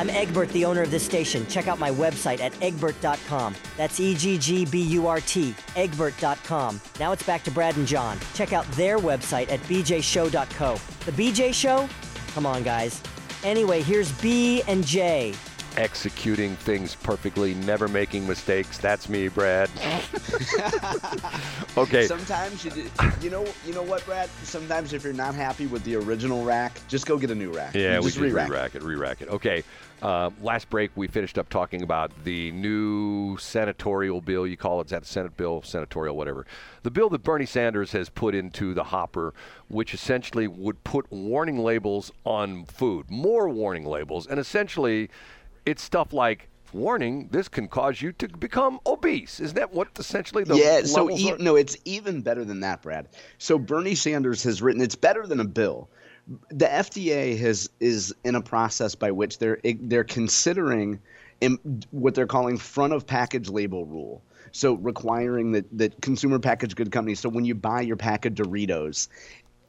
I'm Egbert, the owner of this station. Check out my website at eggburt.com. That's E G G B U R T, eggburt.com. Now it's back to Brad and John. Check out their website at bjshow.co. The BJ Show? Come on, guys. Anyway, here's B and J. executing things perfectly, never making mistakes. That's me, Brad. okay. Sometimes you, do, you know, you know what, Brad? Sometimes if you're not happy with the original rack, just go get a new rack. Yeah, we just re-rack. re-rack it, re-rack it. Okay. Uh, last break, we finished up talking about the new senatorial bill. You call it is that Senate bill, senatorial, whatever. The bill that Bernie Sanders has put into the hopper, which essentially would put warning labels on food, more warning labels, and essentially, it's stuff like. Warning: This can cause you to become obese. Isn't that what essentially the yeah, so e- no, it's even better than that, Brad. So Bernie Sanders has written it's better than a bill. The FDA has is in a process by which they're they're considering what they're calling front of package label rule. So requiring that that consumer packaged good companies. So when you buy your pack of Doritos,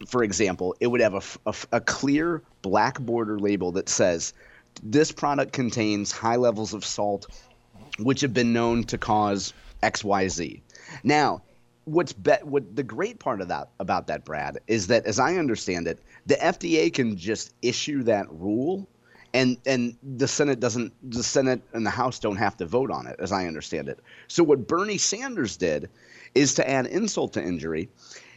for example, it would have a a clear black border label that says this product contains high levels of salt, which have been known to cause X, Y, Z. Now, what's be- what the great part of that about that, Brad, is that as I understand it, the FDA can just issue that rule. And and the Senate doesn't the Senate and the House don't have to vote on it, as I understand it. So what Bernie Sanders did is to add insult to injury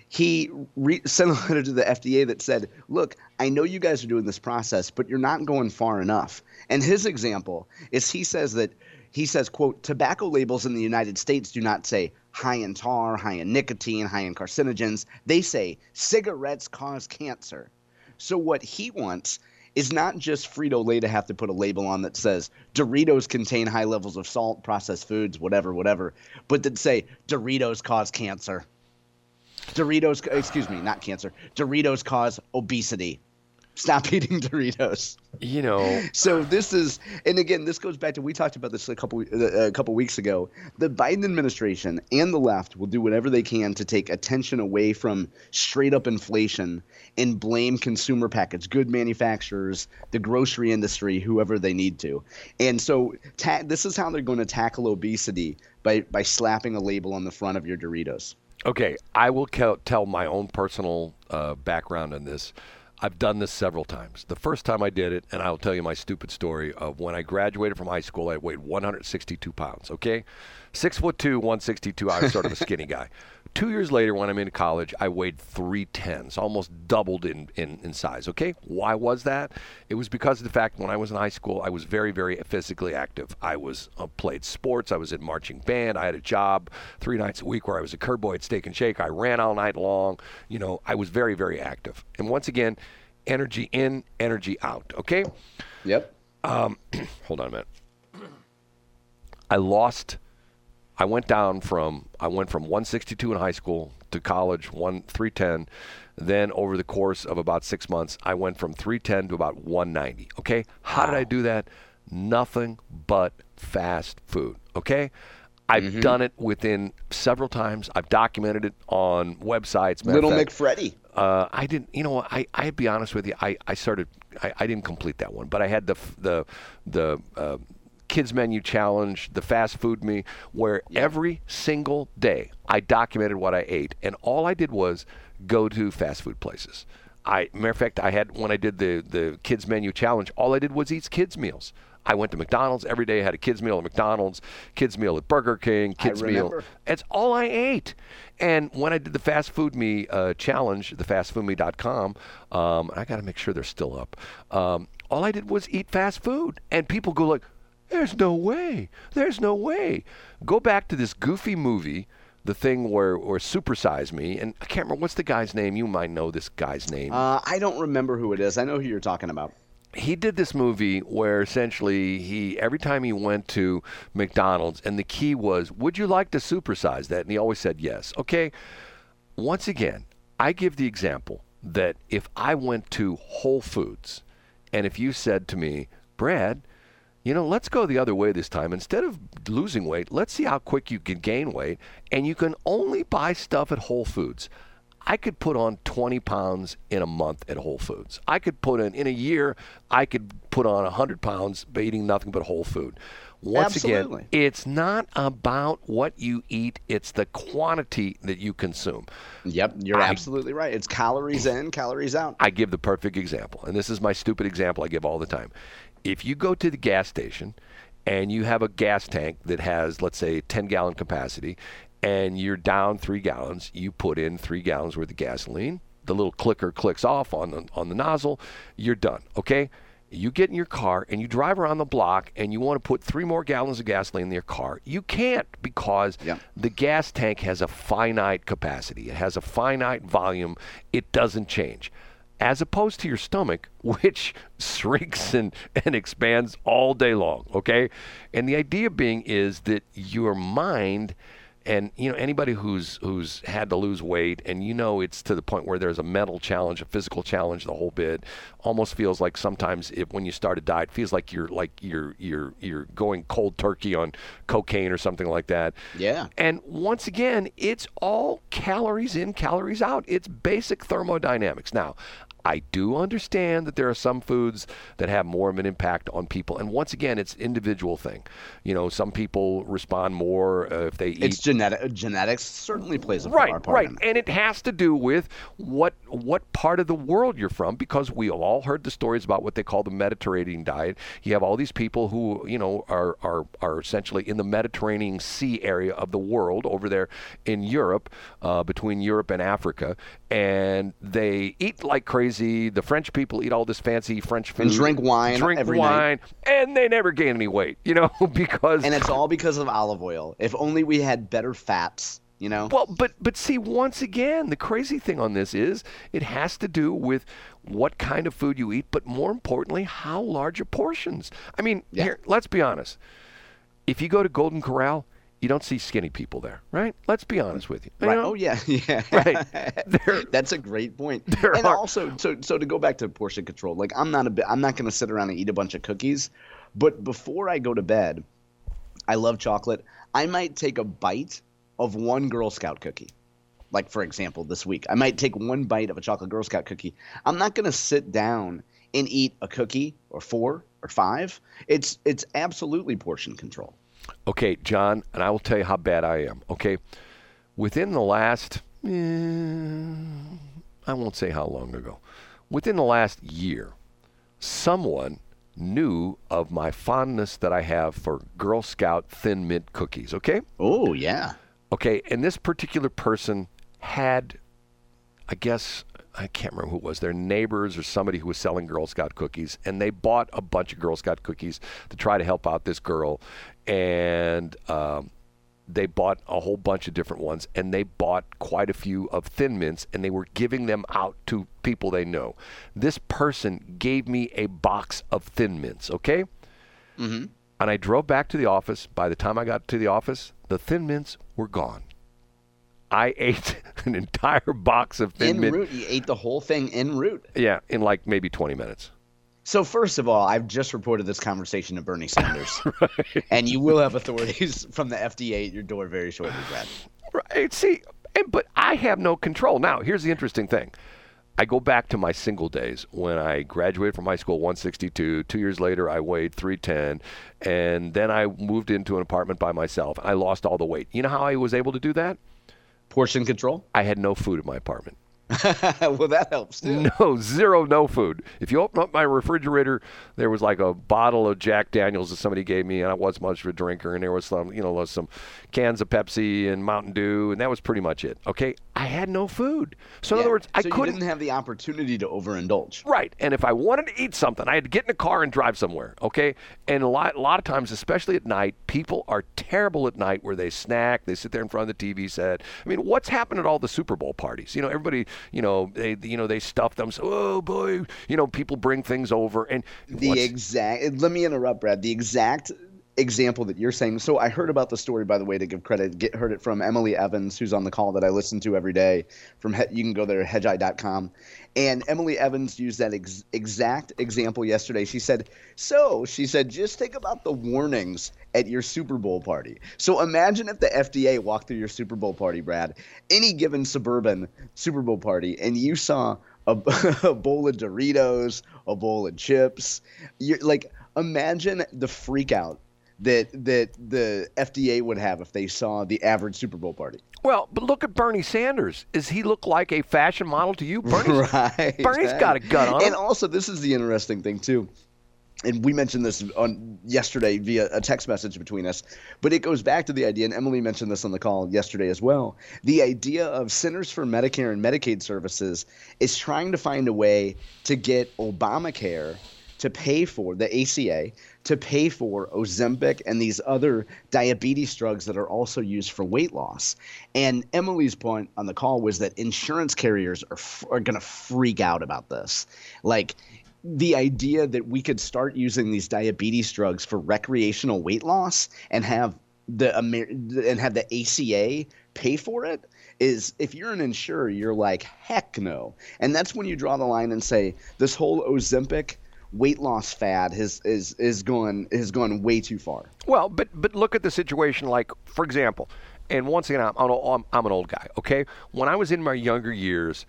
he re- sent a letter to the FDA that said, "Look, I know you guys are doing this process, but you're not going far enough." And his example is he says that he says, "quote Tobacco labels in the United States do not say high in tar, high in nicotine, high in carcinogens. They say cigarettes cause cancer." So what he wants is not just Frito Lay to have to put a label on that says Doritos contain high levels of salt, processed foods, whatever, whatever, but that say Doritos cause cancer. Doritos, excuse me, not cancer. Doritos cause obesity. Stop eating Doritos. You know, So this is, and again, this goes back to we talked about this a couple uh, a couple weeks ago. The Biden administration and the left will do whatever they can to take attention away from straight up inflation and blame consumer packaged good manufacturers, the grocery industry, whoever they need to. And so ta- this is how they're going to tackle obesity by by slapping a label on the front of your Doritos. Okay, I will tell my own personal uh, background on this. I've done this several times. The first time I did it, and I'll tell you my stupid story of when I graduated from high school, I weighed 162 pounds. Okay, six foot two, 162. I was sort of a skinny guy. Two years later, when I'm in college, I weighed 310, so almost doubled in, in, in size. Okay, why was that? It was because of the fact when I was in high school, I was very, very physically active. I was uh, played sports. I was in marching band. I had a job three nights a week where I was a curb boy at Steak and Shake. I ran all night long. You know, I was very, very active. And once again, energy in, energy out. Okay. Yep. Um, Hold on a minute. I lost. I went down from I went from 162 in high school to college, one 310. Then over the course of about six months, I went from 310 to about 190. Okay, how did I do that? Nothing but fast food. Okay, I've done it within several times. I've documented it on websites. Little fact- McFreddy. uh, I didn't. You know, what, I I'd be honest with you. I I started. I, I didn't complete that one, but I had the the the uh, kids menu challenge, the fast food me, where every single day I documented what I ate, and all I did was go to fast food places. I matter of fact, I had when I did the the kids menu challenge, all I did was eat kids meals. I went to McDonald's every day. Had a kids meal at McDonald's, kids meal at Burger King, kids meal. That's all I ate. And when I did the Fast Food Me uh, challenge, the fastfoodme.com, um, I got to make sure they're still up. Um, all I did was eat fast food, and people go like, "There's no way. There's no way." Go back to this goofy movie, the thing where or Supersize Me, and I can't remember what's the guy's name. You might know this guy's name. Uh, I don't remember who it is. I know who you're talking about. he did this movie where essentially he every time he went to McDonald's and the key was would you like to supersize that and he always said yes okay once again I give the example that if I went to Whole Foods and if you said to me Brad you know, let's go the other way this time. Instead of losing weight, let's see how quick you can gain weight. And you can only buy stuff at Whole Foods. I could put on 20 pounds in a month at Whole Foods. I could put in, in a year, I could put on 100 pounds by eating nothing but whole food. Once Absolutely. again, it's not about what you eat, it's the quantity that you consume. Yep, you're I- absolutely right. It's calories in, calories out. I give the perfect example, and this is my stupid example I give all the time. If you go to the gas station and you have a gas tank that has, let's say, 10 gallon capacity, and you're down three gallons, you put in three gallons worth of gasoline. The little clicker clicks off on the, on the nozzle. You're done. Okay. You get in your car and you drive around the block and you want to put three more gallons of gasoline in your car. You can't because Yeah. the gas tank has a finite capacity. It has a finite volume. It doesn't change. As opposed to your stomach, which shrinks and, and expands all day long. Okay? And the idea being is that your mind and you know anybody who's who's had to lose weight and you know it's to the point where there's a mental challenge a physical challenge the whole bit almost feels like sometimes if when you start a diet feels like you're like you're you're you're going cold turkey on cocaine or something like that. Yeah. and once again it's all calories in calories out. It's basic thermodynamics. Now I do understand that there are some foods that have more of an impact on people, and once again, it's individual thing. You know, some people respond more uh, if they eat It's genetic. Genetics certainly plays a right part right it. and it has to do with what what part of the world you're from because we have all heard the stories about what they call the mediterranean diet you have all these people who you know are are, are essentially in the mediterranean sea area of the world over there in europe uh, between europe and africa and they eat like crazy the french people eat all this fancy french food And drink wine drink every night. wine and they never gain any weight you know because And it's all because of olive oil. If only we had better fats, you know? Well, but but see, once again, the crazy thing on this is it has to do with what kind of food you eat, but more importantly, how large are portions. I mean, Yeah. here, let's be honest. If you go to Golden Corral, you don't see skinny people there, right? Let's be honest with you. You Right. know? Oh yeah, yeah. Right. There- That's a great point. There and are- also, so so to go back to portion control, like I'm not a bit, I'm not going to sit around and eat a bunch of cookies, but before I go to bed, I love chocolate. I might take a bite of one Girl Scout cookie. Like for example, this week, I might take one bite of a chocolate Girl Scout cookie. I'm not going to sit down and eat a cookie or four or five. It's it's absolutely portion control. Okay, John, and I will tell you how bad I am. Okay, within the last, eh, I won't say how long ago, within the last year, someone knew of my fondness that I have for Girl Scout Thin Mint cookies. Okay, Oh yeah. okay, and this particular person had, I guess. I can't remember who it was, their neighbors or somebody who was selling Girl Scout cookies, and they bought a bunch of Girl Scout cookies to try to help out this girl. And um, they bought a whole bunch of different ones, and they bought quite a few of Thin Mints, and they were giving them out to people they know. This person gave me a box of Thin Mints, okay? Mm-hmm. And I drove back to the office. By the time I got to the office, the Thin Mints were gone. I ate an entire box of Thin En Mint. route, you ate the whole thing en route. Yeah, in like maybe 20 minutes. So first of all, I've just reported this conversation to Bernie Sanders, and you will have authorities from the FDA at your door very shortly, Brad. Right. See, and, but I have no control. Now, here's the interesting thing. I go back to my single days when I graduated from high school 162. Two years later, I weighed 310, and then I moved into an apartment by myself. I lost all the weight. You know how I was able to do that? Portion control? I had no food in my apartment. well, that helps too. No, zero, no food. If you open up my refrigerator, there was like a bottle of Jack Daniels that somebody gave me, and I wasn't much of a drinker, and there was some, you know, some cans of Pepsi and Mountain Dew, and that was pretty much it. Okay, I had no food. So in other words, I so couldn't didn't have the opportunity to overindulge. Right. And if I wanted to eat something, I had to get in a car and drive somewhere. Okay. And a lot, a lot of times, especially at night, people are terrible at night where they snack, they sit there in front of the TV set. I mean, what's happened at all the Super Bowl parties? You know, everybody, you know, they, you know, they stuff them. So, oh boy, you know, people bring things over and The exact. Let me interrupt, Brad. The exact example that you're saying. So I heard about the story, by the way, to give credit. Get heard it from Emily Evans, who's on the call that I listen to every day. From you can go there hedgeye.com, and Emily Evans used that ex- exact example yesterday. She said, "So she said, just think about the warnings at your Super Bowl party. So imagine if the FDA walked through your Super Bowl party, Brad, any given suburban Super Bowl party, and you saw." A, a bowl of Doritos, a bowl of chips. You're like, imagine the freak out that that the FDA would have if they saw the average Super Bowl party. well, but look at Bernie Sanders. Does he look like a fashion model to you? Bernie's, right. Bernie's got a gun on him. And also, this is the interesting thing too. And we mentioned this on yesterday via a text message between us, but it goes back to the idea, and Emily mentioned this on the call yesterday as well. The idea of Centers for Medicare and Medicaid Services is trying to find a way to get Obamacare to pay for the ACA to pay for Ozempic and these other diabetes drugs that are also used for weight loss. And Emily's point on the call was that insurance carriers are f- are going to freak out about this. Like the idea that we could start using these diabetes drugs for recreational weight loss and have the Amer- and have the ACA pay for it is if you're an insurer you're like heck no. And that's when you draw the line and say this whole Ozempic weight loss fad has is is going has gone way too far. Well, but but look at the situation. Like, for example, and once again, I'm, I'm, I'm an old guy. Okay, when I was in my younger years,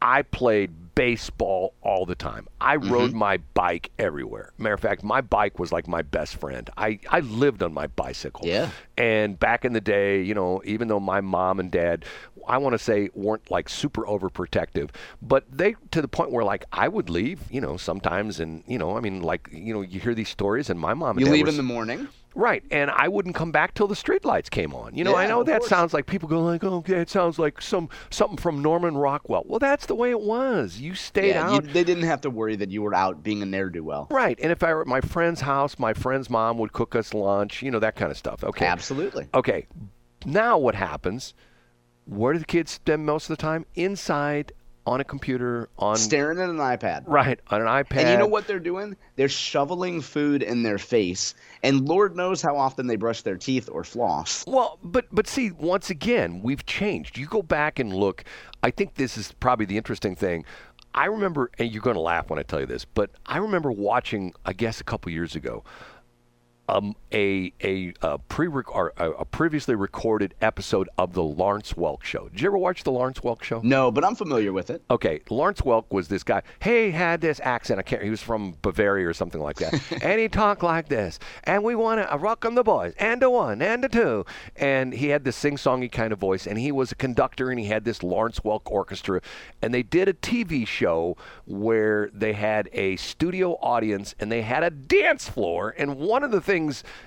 I played baseball all the time. I Mm-hmm. rode my bike everywhere. Matter of fact, my bike was like my best friend. I, I lived on my bicycle. Yeah. And back in the day, you know, even though my mom and dad, I want to say, weren't like super overprotective, but they to the point where like I would leave, you know, sometimes, and you know, I mean, like you know, you hear these stories, and my mom and You dad leave were in the morning. Right, and I wouldn't come back till the street lights came on. You know, I know that course. sounds like people go like, "Oh, yeah, it sounds like some something from Norman Rockwell." Well, that's the way it was. You stayed Yeah, you, out. they didn't have to worry that you were out being a ne'er do well. Right, and if I were at my friend's house, my friend's mom would cook us lunch, you know, that kind of stuff. Okay. Absolutely. Okay. Now what happens? Where do the kids spend most of the time? Inside on a computer on Staring at an iPad. right, on an iPad. And you know what they're doing? They're shoveling food in their face, and Lord knows how often they brush their teeth or floss. Well, but but see, once again, we've changed. You go back and look. I think this is probably the interesting thing. I remember, and you're going to laugh when I tell you this, but I remember watching, I guess, a couple years ago, um, a a, uh, a pre or a, a previously recorded episode of the Lawrence Welk Show. Did you ever watch the Lawrence Welk Show? No, but I'm familiar with it. Okay, Lawrence Welk was this guy. He had this accent. I can't. He was from Bavaria or something like that, and he talked like this. And we want to uh, rock 'em the boys, and a one, and a two. And he had this sing-songy kind of voice. And he was a conductor, and he had this Lawrence Welk orchestra. And they did a TV show where they had a studio audience, and they had a dance floor. And one of the things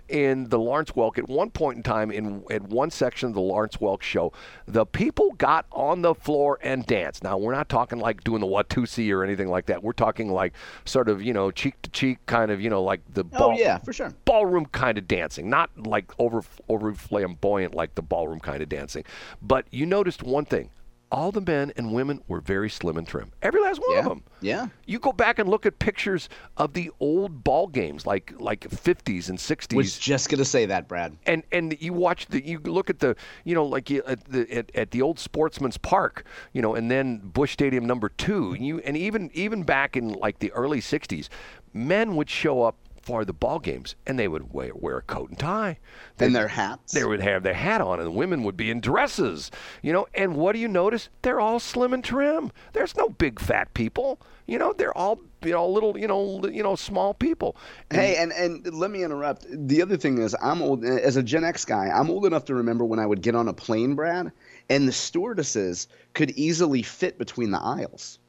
in the Lawrence Welk at one point in time, in at one section of the Lawrence Welk show, the people got on the floor and danced. Now we're not talking like doing the Watusi or anything like that. We're talking like sort of you know cheek to cheek kind of you know like the Oh yeah, for sure. ballroom kind of dancing, not like over over flamboyant like the ballroom kind of dancing. But you noticed one thing. All the men and women were very slim and trim. Every last one of them. Yeah. You go back and look at pictures of the old ball games, like like 50s and 60s Was just gonna say that, Brad. and and you watch the you look at the you know like you, at the at, at the old Sportsman's Park you know and then Busch Stadium number two and you and even even back in like the early '60s, men would show up for the ball games and they would wear, wear a coat and tie. They, And their hats. they would have their hat on and the women would be in dresses, you know. And what do you notice? They're all slim and trim. There's no big fat people, you know. They're all you know little you know you know small people. And Hey, and, and let me interrupt. The other thing is, I'm old as a Gen X guy. I'm old enough to remember when I would get on a plane, Brad, and the stewardesses could easily fit between the aisles.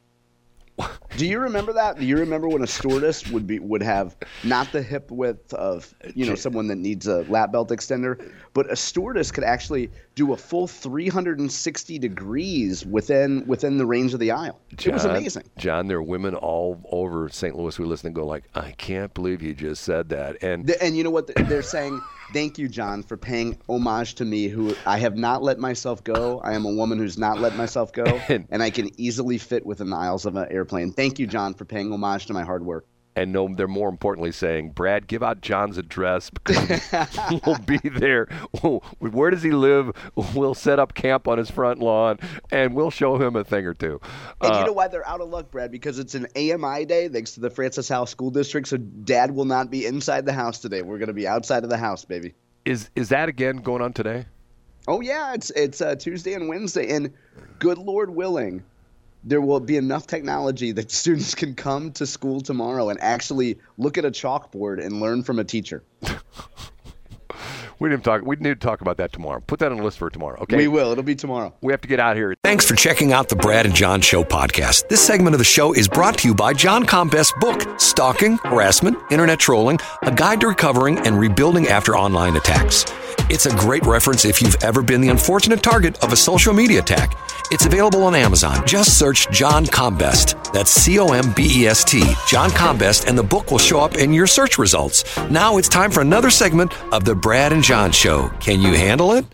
Do you remember that? Do you remember when a stewardess would be would have not the hip width of you know someone that needs a lap belt extender, but a stewardess could actually do a full 360 degrees within within the range of the aisle. John, it was amazing. John, there are women all over St. Louis who listen and go like, "I can't believe you just said that." And The- and you know what they're saying? Thank you, John, for paying homage to me, who I have not let myself go. I am a woman who's not let myself go, And- I can easily fit within the aisles of an airplane. Thank you, John, for paying homage to my hard work. And no, they're more importantly saying, "Brad, give out John's address because we'll be there. Where does he live? We'll set up camp on his front lawn, and we'll show him a thing or two. And Uh, you know why they're out of luck, Brad? Because it's an AMI day thanks to the Francis Howell School District. So Dad will not be inside the house today. We're going to be outside of the house, baby. is is that again going on today? Oh yeah, it's it's uh, Tuesday and Wednesday, and good Lord willing, there will be enough technology that students can come to school tomorrow and actually look at a chalkboard and learn from a teacher. We didn't talk. We need to talk about that tomorrow. Put that on the list for tomorrow. Okay. We will. It'll be tomorrow. We have to get out here. Thanks for checking out the Brad and John Show podcast. This segment of the show is brought to you by John Combest's book, Stalking, Harassment, Internet Trolling, A Guide to Recovering and Rebuilding After Online Attacks. It's a great reference if you've ever been the unfortunate target of a social media attack. It's available on Amazon. Just search John Combest. That's C O M B E S T, John Combest, and the book will show up in your search results. Now it's time for another segment of the Brad and John Show. Can you handle it?